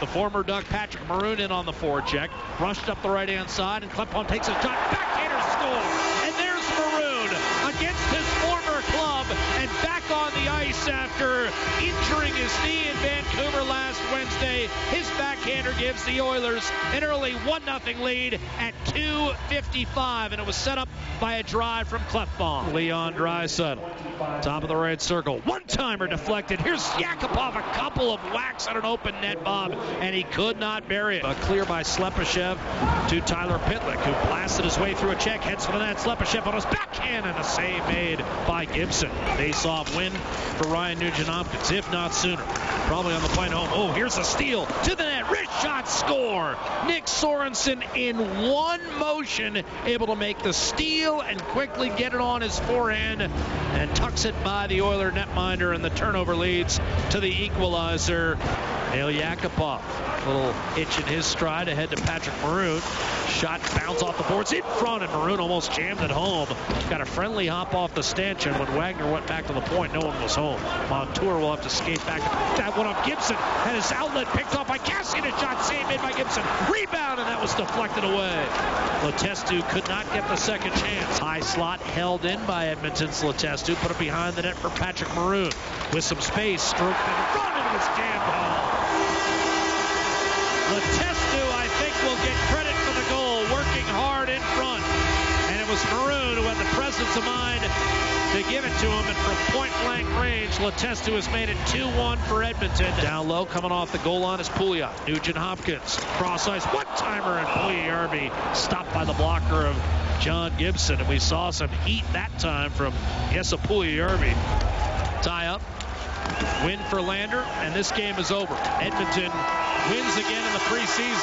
The former Duck Patrick Maroon in on the forecheck. Rushed up the right hand side, and Klefbom takes a shot. Backhander score! After injuring his knee in Vancouver last Wednesday. His backhander gives the Oilers an early 1 0 lead at 2.55, and it was set up by a drive from Klefbom. Leon Draisaitl, top of the right circle. One timer deflected. Here's Yakupov, a couple of whacks on an open net, Bob, and he could not bury it. A clear by Slepyshev to Tyler Pitlick, who blasted his way through a check, heads for the net. Slepyshev on his backhand, and a save made by Gibson. Face off win for Ryan Nugent Hopkins, if not sooner. Probably on the plane home. Oh, here's a steal to the net. Wrist shot score. Nick Sorensen in one motion, able to make the steal and quickly get it on his forehand and tucks it by the Oiler netminder, and the turnover leads to the equalizer. Nail Yakupov, little itch in his stride ahead to Patrick Maroon. Shot bounce off the boards in front, and Maroon almost jammed it home. Got a friendly hop off the stanchion. When Wagner went back to the point, no one was home. Montour will have to skate back. That one off Gibson. Had his outlet picked off by Kassian. A shot save made by Gibson. Rebound, and that was deflected away. Letestu could not get the second chance. High slot held in by Edmonton's Letestu. Put it behind the net for Patrick Maroon. With some space, stroked in front, and it was jammed home. Letestu, I think, will get credit for the goal, working hard in front. And it was Maroon who had the presence of mind to give it to him. And from point blank range, Letestu has made it 2-1 for Edmonton. Down low, coming off the goal line is Pouliot. Nugent Hopkins, cross ice, one timer, and Puljujarvi stopped by the blocker of John Gibson. And we saw some heat that time from Jesse Puljujarvi. Tie up. Win for Lander, and this game is over. Edmonton wins again in the preseason.